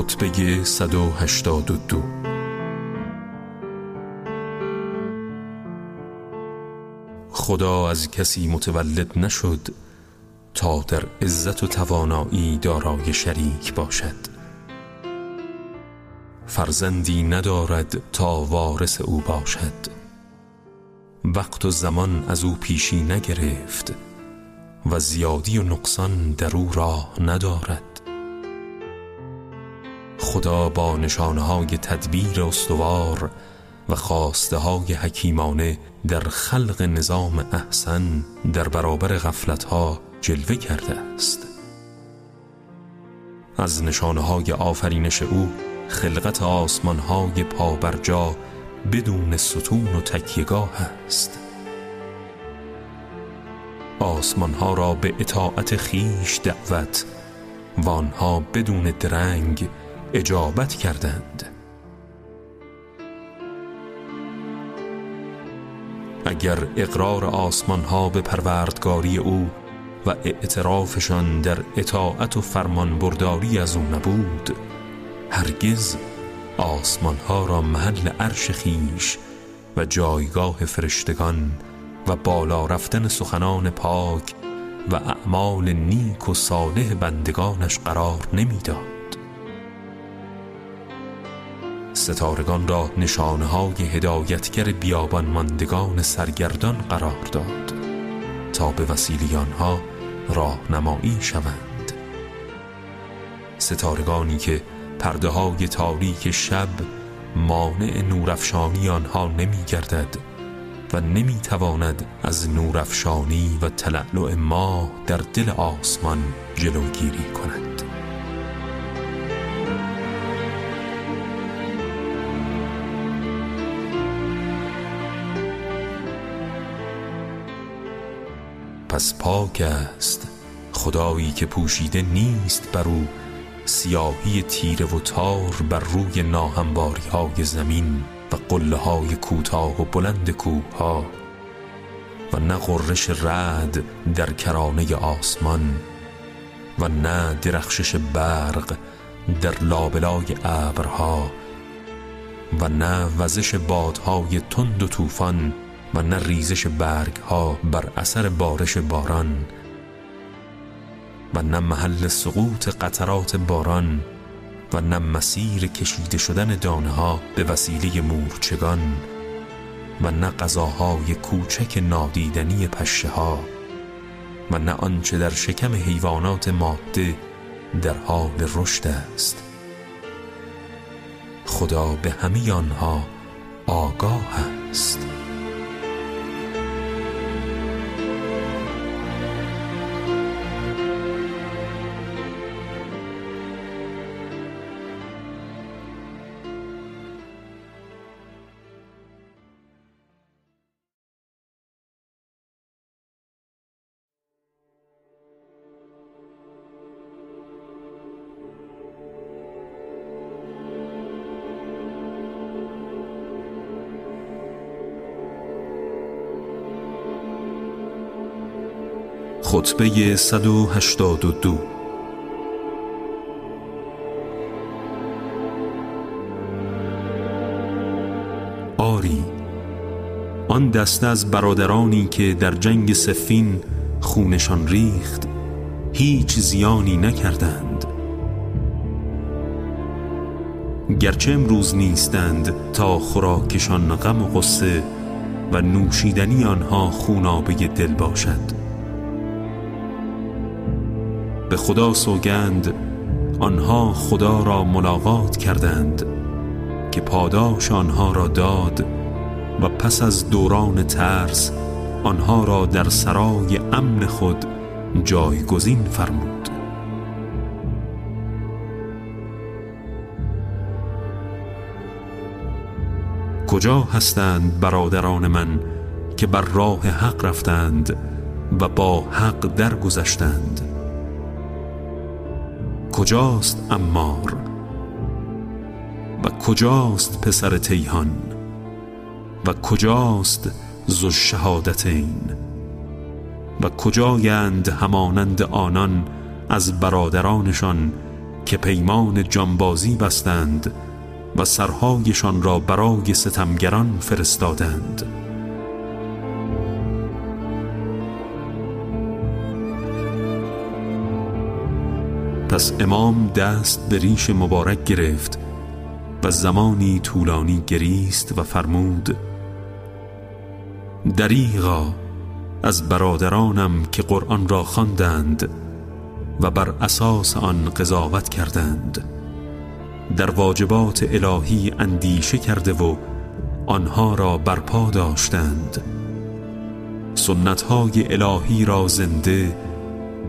خطبه 182 خدا از کسی متولد نشد تا در عزت و توانایی دارای شریک باشد. فرزندی ندارد تا وارث او باشد. وقت و زمان از او پیشی نگرفت و زیادی و نقصان در او راه ندارد. خدا با نشانهای تدبیر استوار و خواسته های حکیمانه در خلق نظام احسن در برابر غفلتها جلوه کرده است. از نشانه های آفرینش او خلقت آسمان های پابرجا بدون ستون و تکیگاه است. آسمان ها را به اطاعت خیش دعوت و آنها بدون درنگ اجابت کردند. اگر اقرار آسمان ها به پروردگاری او و اعترافشان در اطاعت و فرمان برداری از او نبود هرگز آسمان ها را محل عرش خیش و جایگاه فرشتگان و بالا رفتن سخنان پاک و اعمال نیک و صالح بندگانش قرار نمی‌داد. ستارگان را نشانه های هدایتگر بیابان ماندگان سرگردان قرار داد تا به وسیله آنها راهنمایی شوند. ستارگانی که پرده های تاریک شب مانع نورافشانی آنها نمی گردد و نمی تواند از نورافشانی و تلعلع ماه در دل آسمان جلوگیری کند. پس پاک است. خدایی که پوشیده نیست بر او سیاهی تیره و تار بر روی ناهمواری های زمین و قله های کوتاه و بلند کوه ها و نه غرش رعد در کرانه آسمان و نه درخشش برق در لابلای ابرها و نه وزش بادهای تند و طوفان و نه ریزش برگ ها بر اثر بارش باران و نه محل سقوط قطرات باران و نه مسیر کشیده شدن دانه ها به وسیله مورچگان و نه غذاهای کوچک نادیدنی پشه ها و نه آنچه در شکم حیوانات ماده در حال رشد است. خدا به همه آنها آگاه است. خطبه 182 آری آن دسته از برادرانی که در جنگ سفین خونشان ریخت هیچ زیانی نکردند. گرچه امروز نیستند تا خوراکشان غم و غصه و نوشیدنی آنها خونابه دل باشد. به خدا سوگند آنها خدا را ملاقات کردند که پاداش آنها را داد و پس از دوران ترس آنها را در سرای امن خود جایگزین فرمود. کجا هستند برادران من که بر راه حق رفتند و با حق درگذشتند؟ کجاست امار و کجاست پسر تیهان؟ و کجاست زو شهادتین و کجایند همانند آنان از برادرانشان که پیمان جانبازی بستند و سرهایشان را برای ستمگران فرستادند؟ پس امام دست به ریش مبارک گرفت و زمانی طولانی گریست و فرمود دریغا از برادرانم که قرآن را خواندند و بر اساس آن قضاوت کردند. در واجبات الهی اندیشه کرده و آنها را برپا داشتند. سنتهای الهی را زنده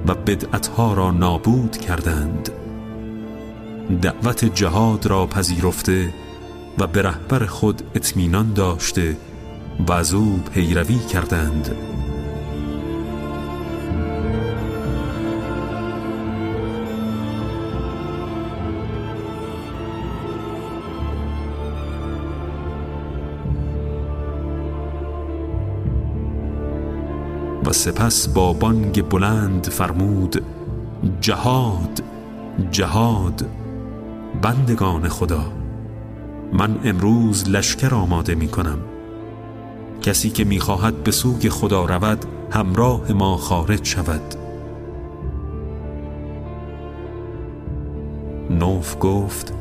و بدعتها را نابود کردند. دعوت جهاد را پذیرفته و به رهبر خود اطمینان داشته و از او پیروی کردند. سپس با بانگ بلند فرمود جهاد جهاد بندگان خدا من امروز لشکر آماده می کنم. کسی که می خواهد به سوی خدا رود همراه ما خارج شود. نوف گفت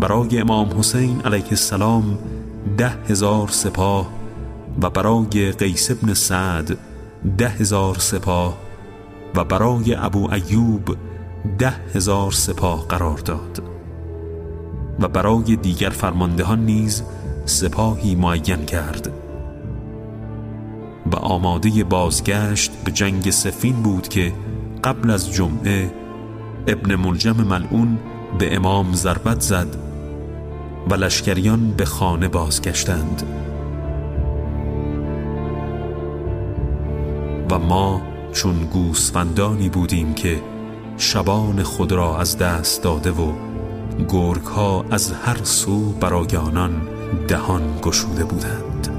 برای امام حسین علیه السلام ده هزار سپاه و برای قیس ابن سعد ده هزار سپاه و برای ابو ایوب ده هزار سپاه قرار داد و برای دیگر فرماندهان نیز سپاهی معین کرد و آماده بازگشت به جنگ سفین بود که قبل از جمعه ابن ملجم ملعون به امام ضربت زد و لشکریان به خانه بازگشتند. و ما چون گوسفندانی بودیم که شبان خود را از دست داده و گرگ ها از هر سو برای آنان دهان گشوده بودند.